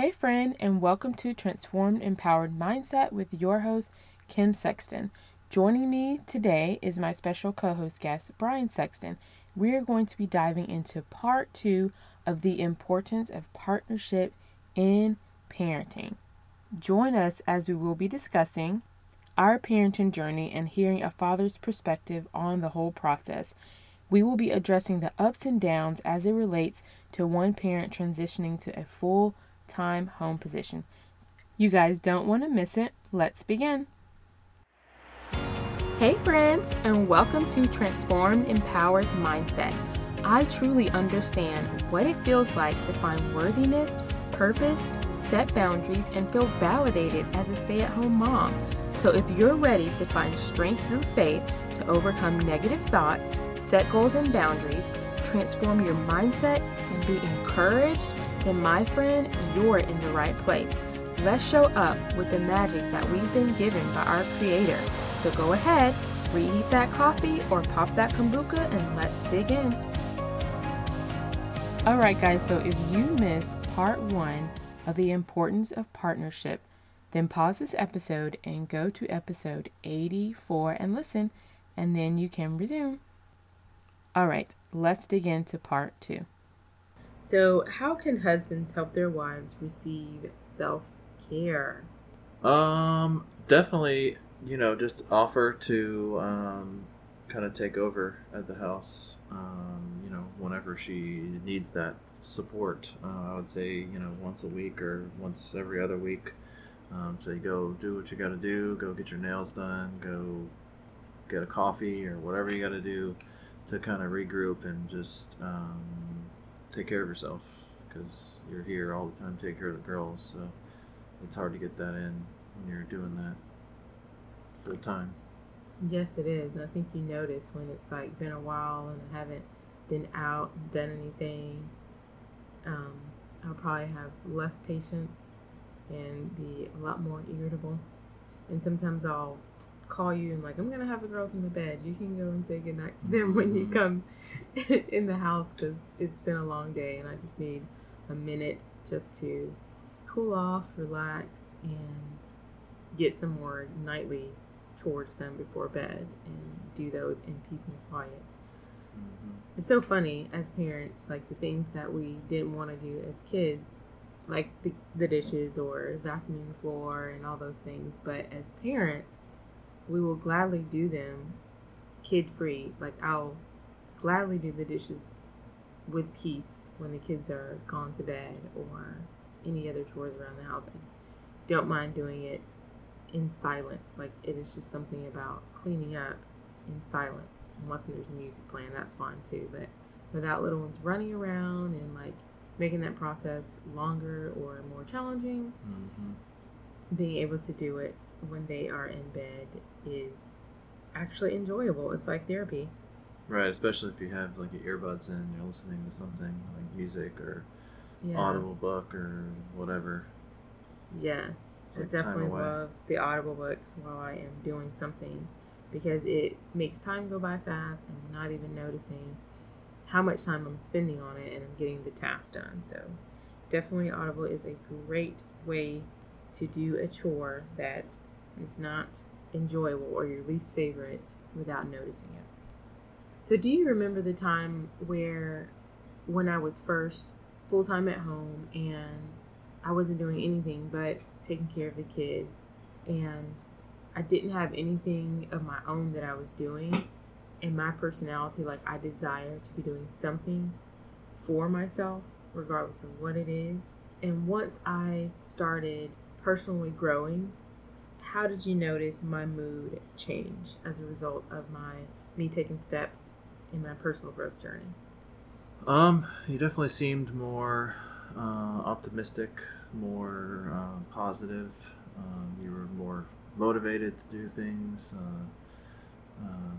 Hey, friend, and welcome to Transformed Empowered Mindset with your host, Kim Sexton. Joining me today is my special co host guest, Brian Sexton. We are going to be diving into part two of the importance of partnership in parenting. Join us as we will be discussing our parenting journey and hearing a father's perspective on the whole process. We will be addressing the ups and downs as it relates to one parent transitioning to a full time home position. You guys don't want to miss it. Let's begin. Hey, friends, and welcome to Transformed Empowered Mindset. I truly understand what it feels like to find worthiness, purpose, set boundaries, and feel validated as a stay at home mom. So, if you're ready to find strength through faith to overcome negative thoughts, set goals and boundaries, transform your mindset, and be encouraged, then, my friend, you're in the right place. Let's show up with the magic that we've been given by our Creator so go ahead, reheat that coffee or pop that kombucha and let's dig in. Alright, guys, so if you missed part one of the importance of partnership, then pause this episode and go to episode 84 and listen, and then you can resume. Alright, let's dig into part two. So, how can husbands help their wives receive self care? Um, definitely you know, just offer to um, kind of take over at the house. Um, you know, whenever she needs that support, uh, I would say you know once a week or once every other week. Um, so you go do what you got to do, go get your nails done, go get a coffee or whatever you got to do to kind of regroup and just um, take care of yourself because you're here all the time, take care of the girls. So it's hard to get that in when you're doing that full time. Yes, it is. I think you notice when it's like been a while and I haven't been out and done anything. Um, I'll probably have less patience and be a lot more irritable. And sometimes I'll call you and like I'm gonna have the girls in the bed. You can go and say goodnight to them when you mm-hmm. come in the house because it's been a long day and I just need a minute just to cool off, relax, and get some more nightly chores done before bed and do those in peace and quiet. Mm-hmm. It's so funny as parents, like the things that we didn't want to do as kids, like the, the dishes or vacuuming the floor and all those things. But as parents, we will gladly do them kid free. Like I'll gladly do the dishes with peace when the kids are gone to bed or any other chores around the house. I don't mind doing it in silence. Like it is just something about cleaning up in silence. Unless there's music playing, that's fine too. But without little ones running around and like making that process longer or more challenging, mm-hmm. Being able to do it when they are in bed is actually enjoyable. It's like therapy. Right, especially if you have like your earbuds in, you're listening to something like music or yeah. audible book or whatever. Yes, I definitely love the Audible books while I am doing something because it makes time go by fast and not even noticing how much time I'm spending on it and I'm getting the task done. So, definitely Audible is a great way to do a chore that is not enjoyable or your least favorite without noticing it. So, do you remember the time where when I was first full time at home and I wasn't doing anything but taking care of the kids. And I didn't have anything of my own that I was doing. And my personality, like, I desire to be doing something for myself, regardless of what it is. And once I started personally growing, how did you notice my mood change as a result of my me taking steps in my personal growth journey? Um, you definitely seemed more uh, optimistic, more uh, positive. Um, you were more motivated to do things. Uh, um,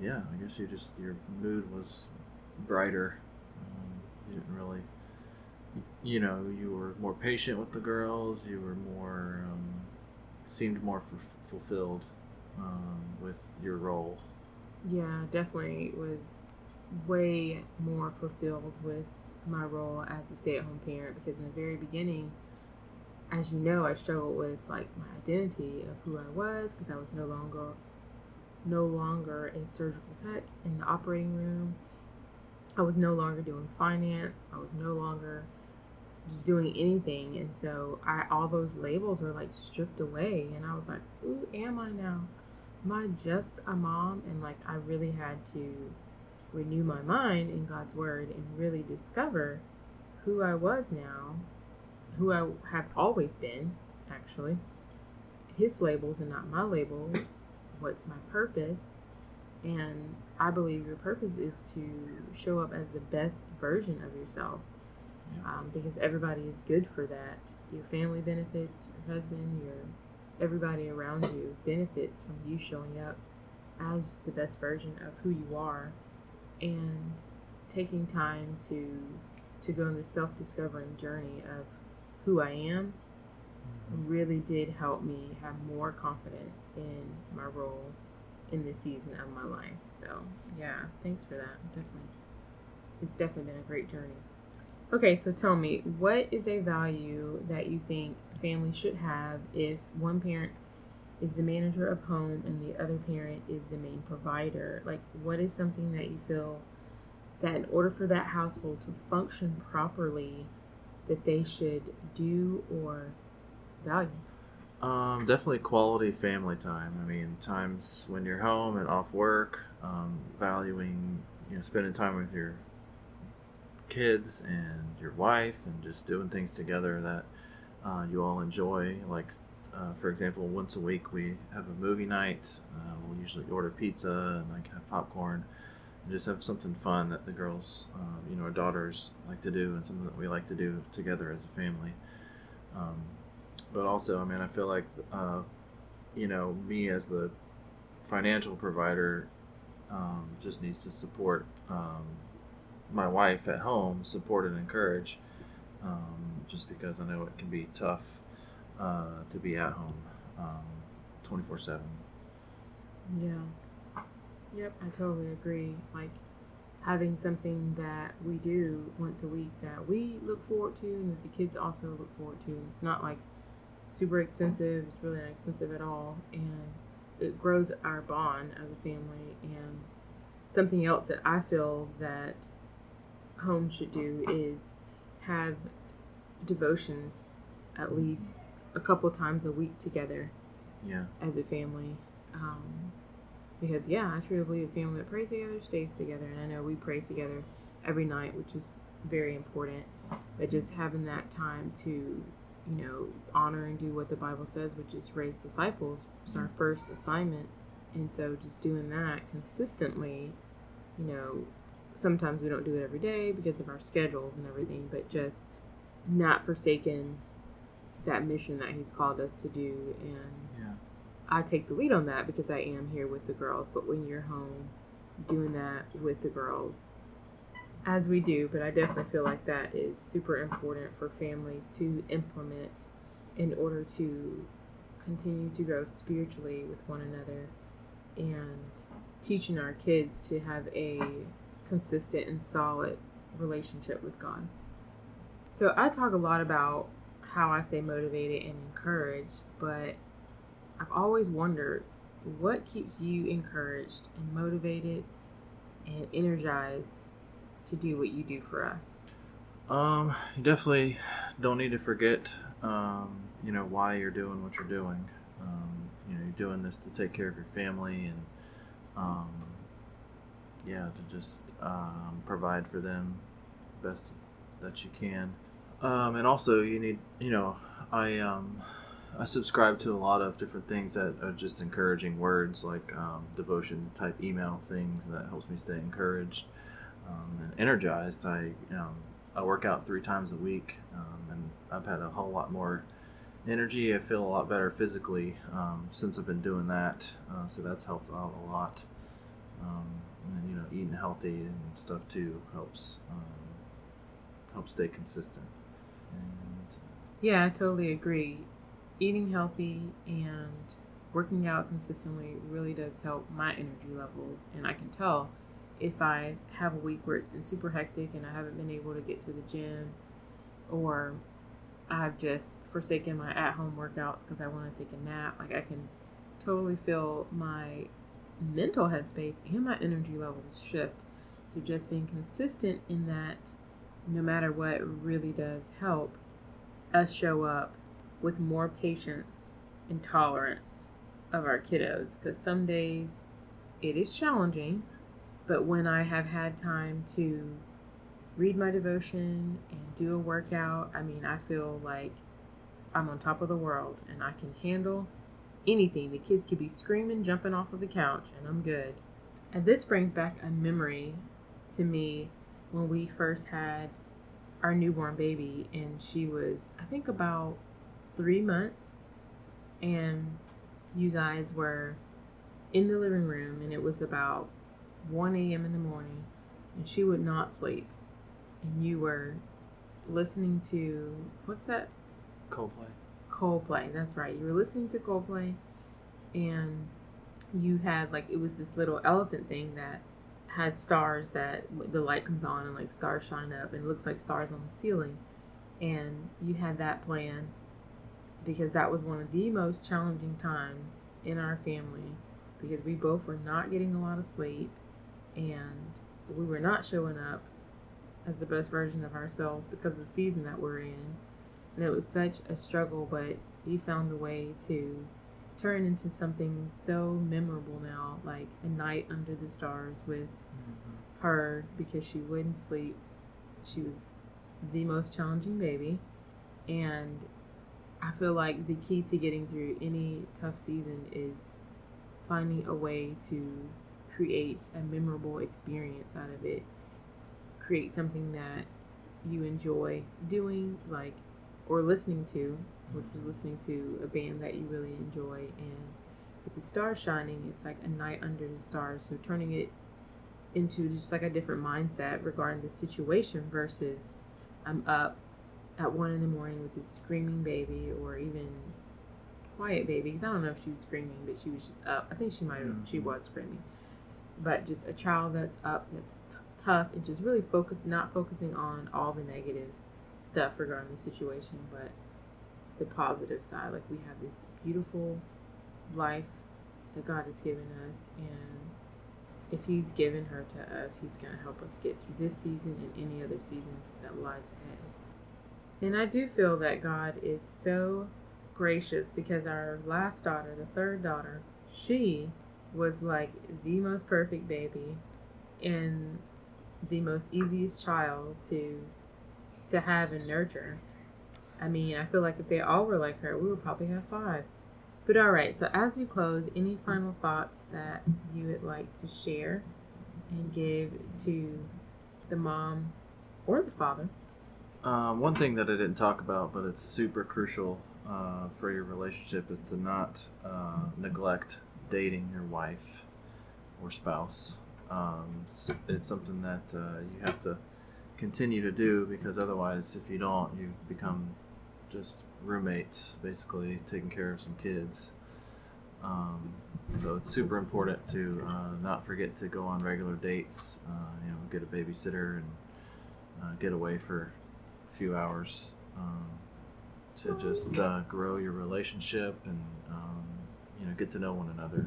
yeah, I guess you just your mood was brighter. Um, you didn't really, you know, you were more patient with the girls. You were more um, seemed more f- fulfilled um, with your role. Yeah, definitely was way more fulfilled with my role as a stay at home parent because in the very beginning, as you know, I struggled with like my identity of who I was because I was no longer no longer a surgical tech in the operating room. I was no longer doing finance. I was no longer just doing anything. And so I all those labels were like stripped away and I was like, who am I now? Am I just a mom? And like I really had to renew my mind in God's word and really discover who I was now, who I have always been, actually. His labels and not my labels. What's my purpose? And I believe your purpose is to show up as the best version of yourself. Um, because everybody is good for that. Your family benefits, your husband, your everybody around you benefits from you showing up as the best version of who you are and taking time to to go on this self-discovering journey of who I am really did help me have more confidence in my role in this season of my life. So, yeah, thanks for that. Definitely. It's definitely been a great journey. Okay, so tell me, what is a value that you think families should have if one parent is the manager of home and the other parent is the main provider? Like, what is something that you feel that in order for that household to function properly, that they should do or value? Um, definitely quality family time. I mean, times when you're home and off work, um, valuing, you know, spending time with your kids and your wife and just doing things together that uh, you all enjoy. Like, uh, for example, once a week we have a movie night. Uh, we'll usually order pizza and like have popcorn and just have something fun that the girls, uh, you know, our daughters like to do and something that we like to do together as a family. Um, but also, I mean, I feel like, uh, you know, me as the financial provider um, just needs to support um, my wife at home, support and encourage, um, just because I know it can be tough uh, to be at home twenty four seven. Yes. Yep, I totally agree. Like having something that we do once a week that we look forward to and that the kids also look forward to. And it's not like super expensive, it's really not expensive at all. And it grows our bond as a family. And something else that I feel that home should do is have devotions at least a couple times a week together Yeah, as a family. Um, because yeah, I truly believe a family that prays together stays together, and I know we pray together every night, which is very important. But just having that time to, you know, honor and do what the Bible says, which is raise disciples, is our first assignment. And so just doing that consistently, you know, sometimes we don't do it every day because of our schedules and everything, but just not forsaking that mission that He's called us to do and yeah, I take the lead on that because I am here with the girls. But when you're home, doing that with the girls, as we do, but I definitely feel like that is super important for families to implement in order to continue to grow spiritually with one another and teaching our kids to have a consistent and solid relationship with God. So I talk a lot about how I stay motivated and encouraged, but I've always wondered what keeps you encouraged and motivated and energized to do what you do for us. Um, you definitely don't need to forget, um, you know, why you're doing what you're doing. Um, you know, you're doing this to take care of your family and, um, yeah, to just um, provide for them best that you can. Um, and also, you need, you know, I um, I subscribe to a lot of different things that are just encouraging words, like um, devotion type email things that helps me stay encouraged um, and energized. I um, I work out three times a week, um, and I've had a whole lot more energy. I feel a lot better physically um, since I've been doing that. Uh, so that's helped out a lot. And you know, eating healthy and stuff too helps um, helps stay consistent. And Yeah, I totally agree. Eating healthy and working out consistently really does help my energy levels. And I can tell if I have a week where it's been super hectic and I haven't been able to get to the gym or I've just forsaken my at home workouts because I want to take a nap. Like I can totally feel my mental headspace and my energy levels shift. So just being consistent in that no matter what really does help us show up with more patience and tolerance of our kiddos because some days it is challenging but when i have had time to read my devotion and do a workout i mean i feel like i'm on top of the world and i can handle anything. The kids could be screaming jumping off of the couch and i'm good. And this brings back a memory to me when we first had our newborn baby and she was i think about three months and you guys were in the living room and it was about 1 a.m in the morning and she would not sleep. And you were listening to what's that? Coldplay. Coldplay. That's right. You were listening to Coldplay, and you had like it was this little elephant thing that has stars that the light comes on and like stars shine up and it looks like stars on the ceiling, and you had that plan because that was one of the most challenging times in our family because we both were not getting a lot of sleep and we were not showing up as the best version of ourselves because the season that we're in and it was such a struggle but you found a way to turn into something so memorable now like a night under the stars with mm-hmm. her because she wouldn't sleep. She was the most challenging baby. And i feel like the key to getting through any tough season is finding a way to create a memorable experience out of it. Create something that you enjoy doing like or listening to, which was listening to a band that you really enjoy. And with the stars shining, it's like a night under the stars. So turning it into just like a different mindset regarding the situation versus I'm up at one in the morning with this screaming baby or even quiet baby because I don't know if she was screaming, but she was just up. I think she might have, mm-hmm. she was screaming, but just a child that's up, that's t- tough, and just really focus, not focusing on all the negative stuff regarding the situation, but the positive side. Like we have this beautiful life that God has given us, and if He's given her to us, He's going to help us get through this season and any other seasons that lies ahead. And I do feel that God is so gracious because our last daughter, the third daughter, she was like the most perfect baby and the most easiest child to to have and nurture. I mean, I feel like if they all were like her, we would probably have five. But all right, so as we close, any final thoughts that you would like to share and give to the mom or the father? Um, one thing that I didn't talk about, but it's super crucial uh, for your relationship, is to not uh, neglect dating your wife or spouse. Um, it's something that uh, you have to continue to do because otherwise, if you don't, you become just roommates, basically taking care of some kids. Um, so it's super important to uh, not forget to go on regular dates. Uh, you know, get a babysitter and uh, get away for a few hours um, to just uh, grow your relationship and um, you know get to know one another.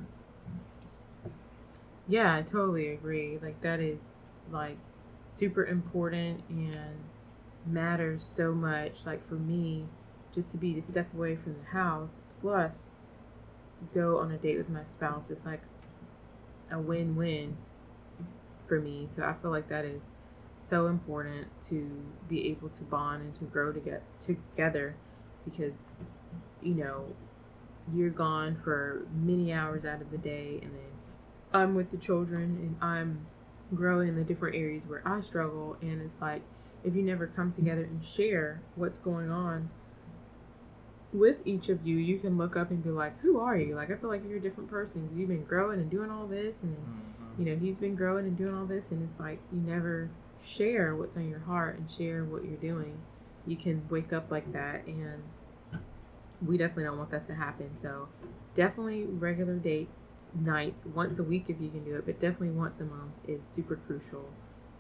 Yeah, I totally agree. Like that is like super important and matters so much. Like for me, just to be to step away from the house plus go on a date with my spouse it's like a win-win for me. So I feel like that is so important to be able to bond and to grow to get together because you know you're gone for many hours out of the day and then I'm with the children and I'm grow in the different areas where I struggle. And it's like, if you never come together and share what's going on with each of you, you can look up and be like, who are you? Like, I feel like you're a different person because you've been growing and doing all this. And mm-hmm. you know, he's been growing and doing all this. And it's like, you never share what's on your heart and share what you're doing. You can wake up like that. And we definitely don't want that to happen. So, definitely regular date nights, once a week if you can do it, but definitely once a month is super crucial.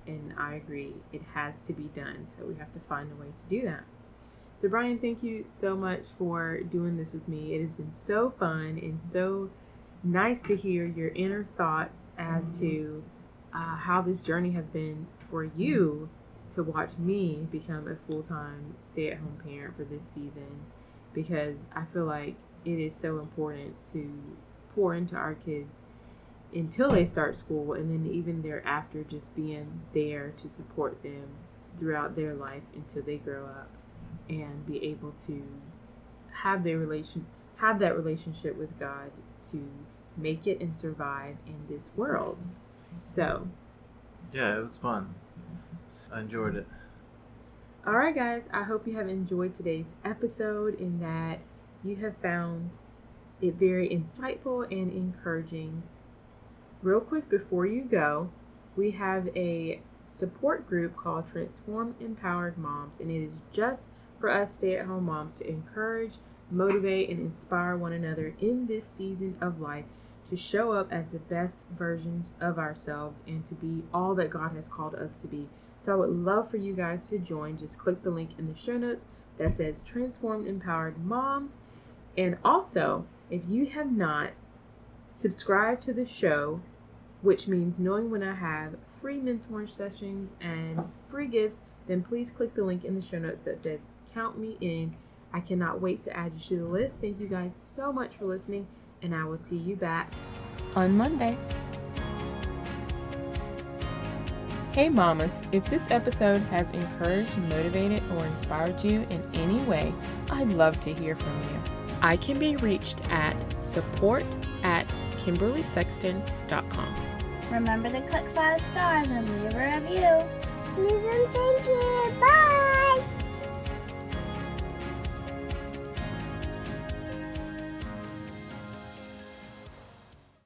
And I agree, it has to be done. So we have to find a way to do that. So, Brian, thank you so much for doing this with me. It has been so fun and so nice to hear your inner thoughts as to uh, how this journey has been for you to watch me become a full time stay at home parent for this season because I feel like it is so important to pour into our kids until they start school and then even thereafter just being there to support them throughout their life until they grow up and be able to have their relation have that relationship with God to make it and survive in this world. So, yeah, it was fun. I enjoyed it. All right, guys, I hope you have enjoyed today's episode in that you have found it very insightful and encouraging. Real quick before you go, we have a support group called Transform Empowered Moms, and it is just for us stay at home moms to encourage, motivate, and inspire one another in this season of life to show up as the best versions of ourselves and to be all that God has called us to be. So I would love for you guys to join. Just click the link in the show notes that says Transform Empowered Moms. And also, if you have not subscribed to the show, which means knowing when I have free mentoring sessions and free gifts, then please click the link in the show notes that says Count Me In. I cannot wait to add you to the list. Thank you guys so much for listening, and I will see you back on Monday. Hey mamas, if this episode has encouraged, motivated, or inspired you in any way, I'd love to hear from you. I can be reached at support at kimberlysexton.com. Remember to click five stars and leave a review. Please and thank you. Bye.